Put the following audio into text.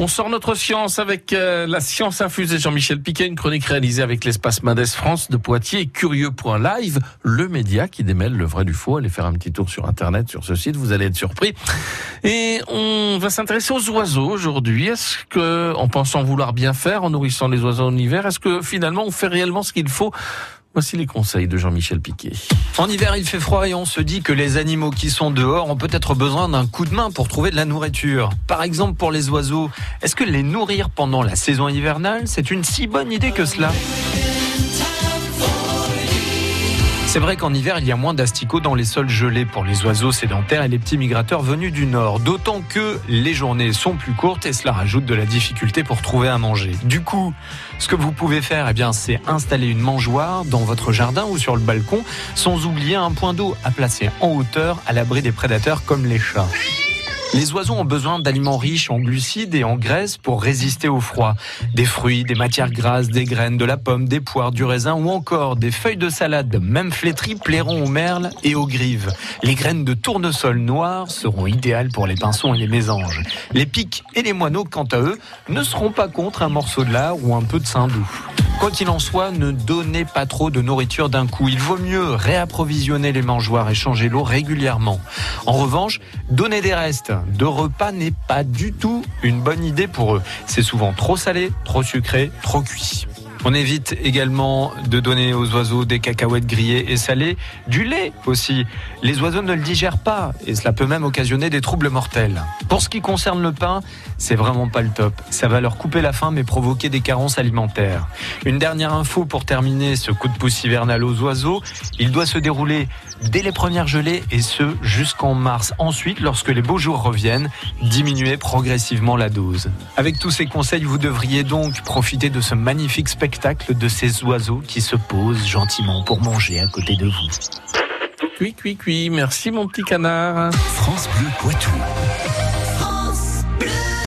On sort notre science avec euh, la science infusée Jean-Michel Piquet, une chronique réalisée avec l'espace Mendes France de Poitiers et Curieux.live, le média qui démêle le vrai du faux. Allez faire un petit tour sur Internet, sur ce site, vous allez être surpris. Et on va s'intéresser aux oiseaux aujourd'hui. Est-ce que, en pensant vouloir bien faire, en nourrissant les oiseaux en hiver, est-ce que finalement on fait réellement ce qu'il faut Voici les conseils de Jean-Michel Piquet. En hiver, il fait froid et on se dit que les animaux qui sont dehors ont peut-être besoin d'un coup de main pour trouver de la nourriture. Par exemple, pour les oiseaux, est-ce que les nourrir pendant la saison hivernale, c'est une si bonne idée que cela? C'est vrai qu'en hiver, il y a moins d'asticots dans les sols gelés pour les oiseaux sédentaires et les petits migrateurs venus du nord. D'autant que les journées sont plus courtes et cela rajoute de la difficulté pour trouver à manger. Du coup, ce que vous pouvez faire, eh bien, c'est installer une mangeoire dans votre jardin ou sur le balcon, sans oublier un point d'eau à placer en hauteur à l'abri des prédateurs comme les chats. Les oiseaux ont besoin d'aliments riches en glucides et en graisses pour résister au froid. Des fruits, des matières grasses, des graines, de la pomme, des poires, du raisin ou encore des feuilles de salade, même flétries, plairont aux merles et aux grives. Les graines de tournesol noir seront idéales pour les pinsons et les mésanges. Les pics et les moineaux, quant à eux, ne seront pas contre un morceau de lard ou un peu de saindoux. Quoi qu'il en soit, ne donnez pas trop de nourriture d'un coup. Il vaut mieux réapprovisionner les mangeoires et changer l'eau régulièrement. En revanche, donner des restes de repas n'est pas du tout une bonne idée pour eux. C'est souvent trop salé, trop sucré, trop cuit. On évite également de donner aux oiseaux des cacahuètes grillées et salées, du lait aussi. Les oiseaux ne le digèrent pas et cela peut même occasionner des troubles mortels. Pour ce qui concerne le pain, c'est vraiment pas le top. Ça va leur couper la faim mais provoquer des carences alimentaires. Une dernière info pour terminer ce coup de pouce hivernal aux oiseaux. Il doit se dérouler dès les premières gelées et ce jusqu'en mars. Ensuite, lorsque les beaux jours reviennent, diminuer progressivement la dose. Avec tous ces conseils, vous devriez donc profiter de ce magnifique spectacle de ces oiseaux qui se posent gentiment pour manger à côté de vous. Cui, cui, cui. Merci mon petit canard. France Bleu Poitou.